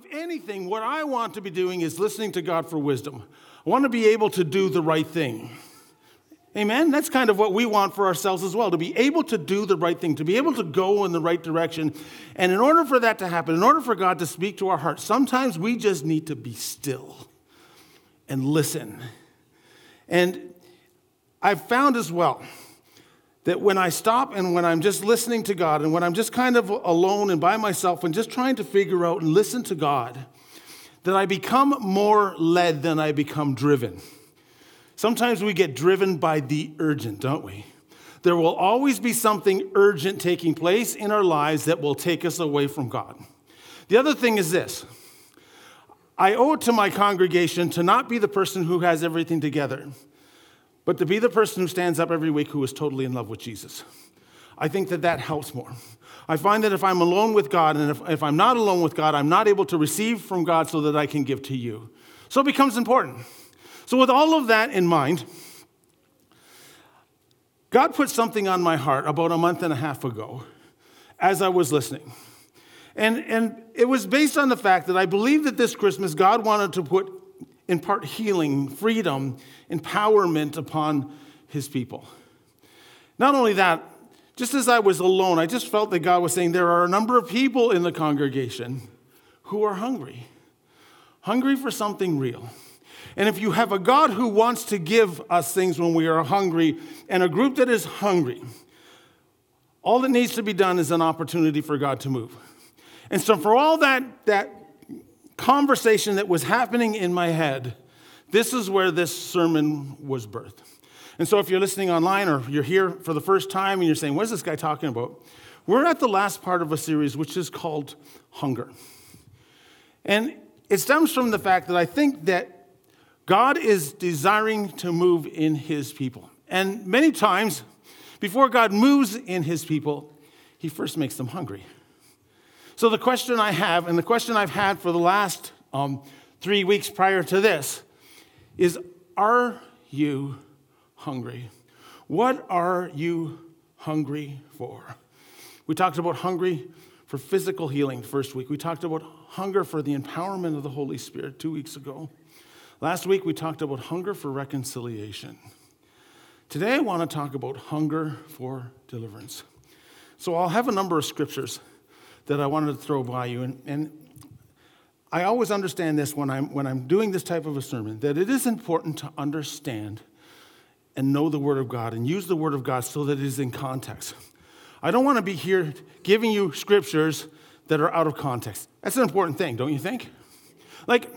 of anything, what I want to be doing is listening to God for wisdom. I want to be able to do the right thing. Amen? That's kind of what we want for ourselves as well to be able to do the right thing, to be able to go in the right direction. And in order for that to happen, in order for God to speak to our hearts, sometimes we just need to be still and listen. And I've found as well that when I stop and when I'm just listening to God and when I'm just kind of alone and by myself and just trying to figure out and listen to God, that I become more led than I become driven. Sometimes we get driven by the urgent, don't we? There will always be something urgent taking place in our lives that will take us away from God. The other thing is this I owe it to my congregation to not be the person who has everything together, but to be the person who stands up every week who is totally in love with Jesus. I think that that helps more. I find that if I'm alone with God and if, if I'm not alone with God, I'm not able to receive from God so that I can give to you. So it becomes important. So, with all of that in mind, God put something on my heart about a month and a half ago as I was listening. And, and it was based on the fact that I believe that this Christmas God wanted to put, in part, healing, freedom, empowerment upon his people. Not only that, just as I was alone, I just felt that God was saying there are a number of people in the congregation who are hungry, hungry for something real. And if you have a God who wants to give us things when we are hungry and a group that is hungry, all that needs to be done is an opportunity for God to move. And so, for all that, that conversation that was happening in my head, this is where this sermon was birthed. And so, if you're listening online or you're here for the first time and you're saying, What is this guy talking about? We're at the last part of a series which is called Hunger. And it stems from the fact that I think that God is desiring to move in his people. And many times, before God moves in his people, he first makes them hungry. So, the question I have, and the question I've had for the last um, three weeks prior to this, is Are you hungry? What are you hungry for? We talked about hungry for physical healing the first week. We talked about hunger for the empowerment of the Holy Spirit two weeks ago. Last week we talked about hunger for reconciliation. Today I want to talk about hunger for deliverance. So I'll have a number of scriptures that I wanted to throw by you. And, and I always understand this when I'm, when I'm doing this type of a sermon that it is important to understand and know the Word of God and use the Word of God so that it is in context. I don't want to be here giving you scriptures that are out of context. That's an important thing, don't you think? Like,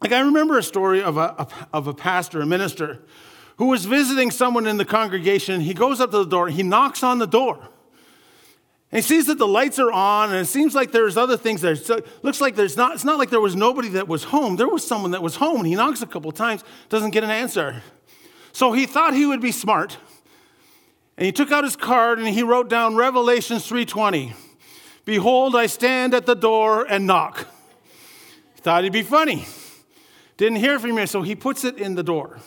like, I remember a story of a, of a pastor, a minister, who was visiting someone in the congregation. He goes up to the door, he knocks on the door. And he sees that the lights are on, and it seems like there's other things there. So it looks like there's not, it's not like there was nobody that was home. There was someone that was home, and he knocks a couple times, doesn't get an answer. So he thought he would be smart. And he took out his card and he wrote down Revelation 3:20. Behold, I stand at the door and knock. Thought he'd be funny. Didn't hear from me, so he puts it in the door.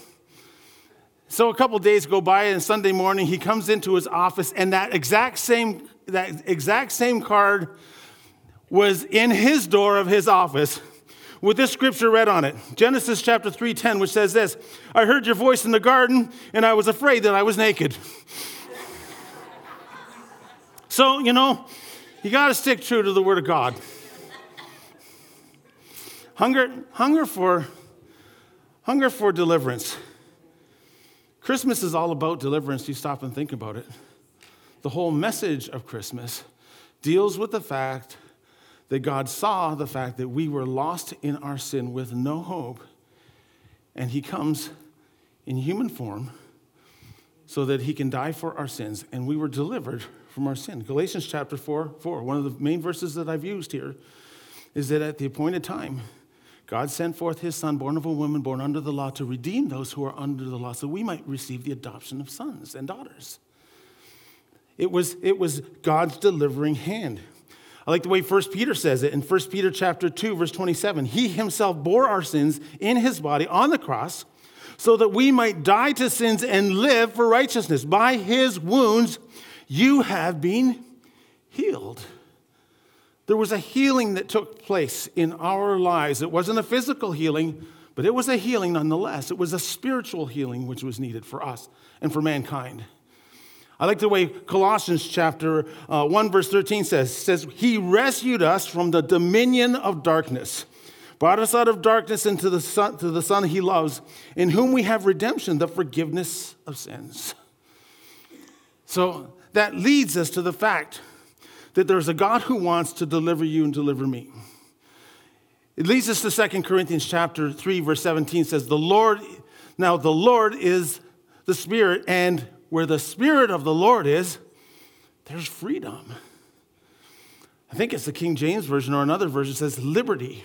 So a couple days go by, and Sunday morning he comes into his office, and that exact same that exact same card was in his door of his office with this scripture read on it. Genesis chapter 3:10 which says this, I heard your voice in the garden and I was afraid that I was naked. so, you know, you got to stick true to the word of God. Hunger hunger for Hunger for deliverance. Christmas is all about deliverance. You stop and think about it. The whole message of Christmas deals with the fact that God saw the fact that we were lost in our sin with no hope, and He comes in human form so that He can die for our sins, and we were delivered from our sin. Galatians chapter 4 4, one of the main verses that I've used here, is that at the appointed time, God sent forth his son, born of a woman, born under the law, to redeem those who are under the law, so we might receive the adoption of sons and daughters. It was, it was God's delivering hand. I like the way 1 Peter says it in 1 Peter chapter 2, verse 27. He himself bore our sins in his body on the cross, so that we might die to sins and live for righteousness. By his wounds, you have been healed. There was a healing that took place in our lives. It wasn't a physical healing, but it was a healing nonetheless. It was a spiritual healing which was needed for us and for mankind. I like the way Colossians chapter uh, 1 verse 13 says, says, He rescued us from the dominion of darkness, brought us out of darkness into the son, to the Son he loves, in whom we have redemption, the forgiveness of sins. So that leads us to the fact that there's a God who wants to deliver you and deliver me. It leads us to 2 Corinthians chapter 3 verse 17 says the Lord now the Lord is the spirit and where the spirit of the Lord is there's freedom. I think it's the King James version or another version says liberty.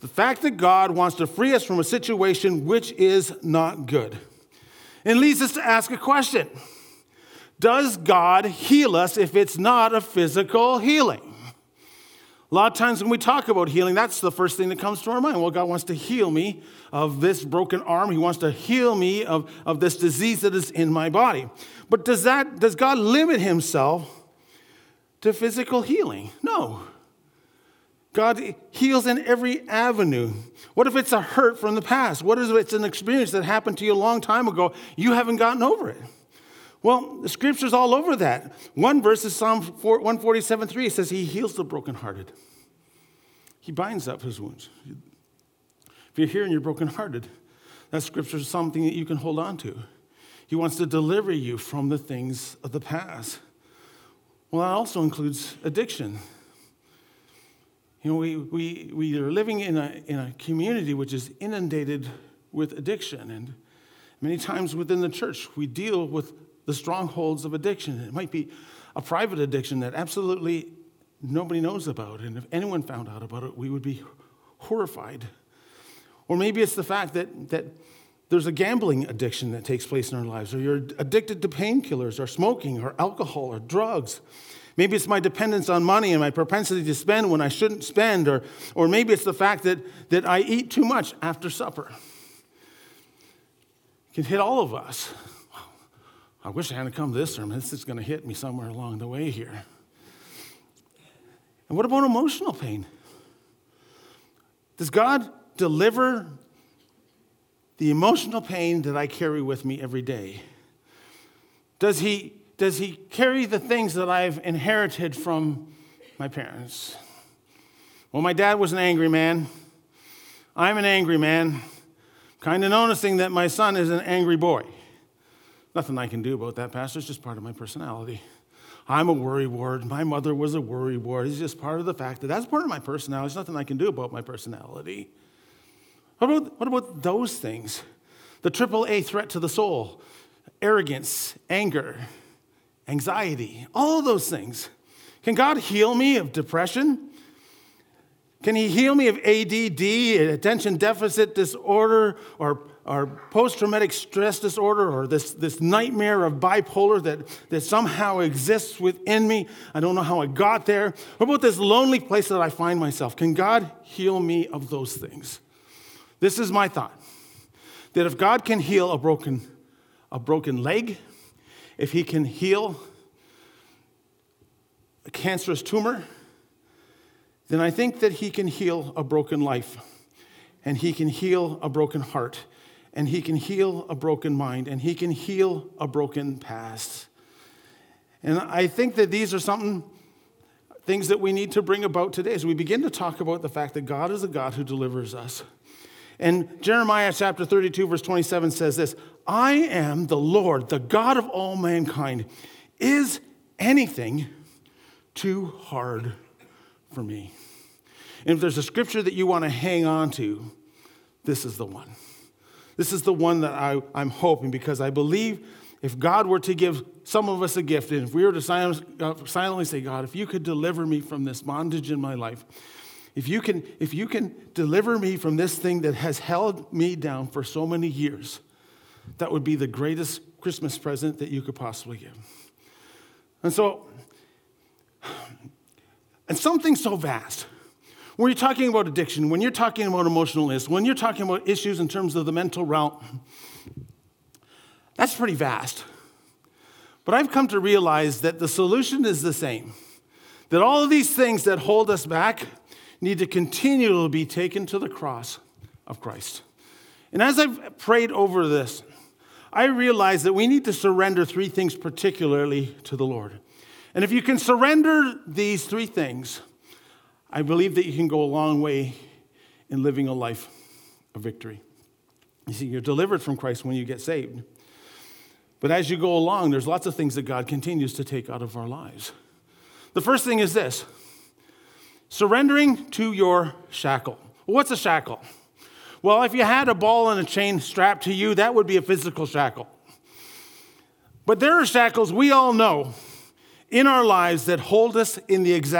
The fact that God wants to free us from a situation which is not good. And leads us to ask a question. Does God heal us if it's not a physical healing? A lot of times when we talk about healing, that's the first thing that comes to our mind. Well, God wants to heal me of this broken arm. He wants to heal me of, of this disease that is in my body. But does that does God limit himself to physical healing? No. God heals in every avenue. What if it's a hurt from the past? What if it's an experience that happened to you a long time ago? You haven't gotten over it. Well, the scripture's all over that. One verse is Psalm 147 3. It says, He heals the brokenhearted, He binds up His wounds. If you're here and you're brokenhearted, that scripture is something that you can hold on to. He wants to deliver you from the things of the past. Well, that also includes addiction. You know, we, we, we are living in a, in a community which is inundated with addiction. And many times within the church, we deal with the strongholds of addiction. It might be a private addiction that absolutely nobody knows about. And if anyone found out about it, we would be horrified. Or maybe it's the fact that, that there's a gambling addiction that takes place in our lives, or you're addicted to painkillers, or smoking, or alcohol, or drugs. Maybe it's my dependence on money and my propensity to spend when I shouldn't spend, or, or maybe it's the fact that, that I eat too much after supper. It can hit all of us. I wish I hadn't come to this sermon. This is going to hit me somewhere along the way here. And what about emotional pain? Does God deliver the emotional pain that I carry with me every day? Does He, does he carry the things that I've inherited from my parents? Well, my dad was an angry man. I'm an angry man. Kind of noticing that my son is an angry boy. Nothing I can do about that, Pastor. It's just part of my personality. I'm a worry ward. My mother was a worry ward. It's just part of the fact that that's part of my personality. There's nothing I can do about my personality. What about, what about those things? The triple A threat to the soul arrogance, anger, anxiety, all those things. Can God heal me of depression? Can He heal me of ADD, attention deficit disorder, or or post traumatic stress disorder or this, this nightmare of bipolar that, that somehow exists within me. I don't know how I got there. What about this lonely place that I find myself? Can God heal me of those things? This is my thought that if God can heal a broken, a broken leg, if He can heal a cancerous tumor, then I think that He can heal a broken life and He can heal a broken heart and He can heal a broken mind, and He can heal a broken past. And I think that these are something, things that we need to bring about today as we begin to talk about the fact that God is a God who delivers us. And Jeremiah chapter 32, verse 27 says this I am the Lord, the God of all mankind. Is anything too hard for me? And if there's a scripture that you want to hang on to, this is the one. This is the one that I, I'm hoping because I believe if God were to give some of us a gift, and if we were to uh, silently say, God, if you could deliver me from this bondage in my life, if you can, if you can deliver me from this thing that has held me down for so many years, that would be the greatest Christmas present that you could possibly give. And so, and something so vast when you're talking about addiction, when you're talking about emotional illness, when you're talking about issues in terms of the mental realm, that's pretty vast. But I've come to realize that the solution is the same that all of these things that hold us back need to continually be taken to the cross of Christ. And as I've prayed over this, I realize that we need to surrender three things particularly to the Lord. And if you can surrender these three things, I believe that you can go a long way in living a life of victory. You see, you're delivered from Christ when you get saved. But as you go along, there's lots of things that God continues to take out of our lives. The first thing is this surrendering to your shackle. What's a shackle? Well, if you had a ball and a chain strapped to you, that would be a physical shackle. But there are shackles we all know in our lives that hold us in the exact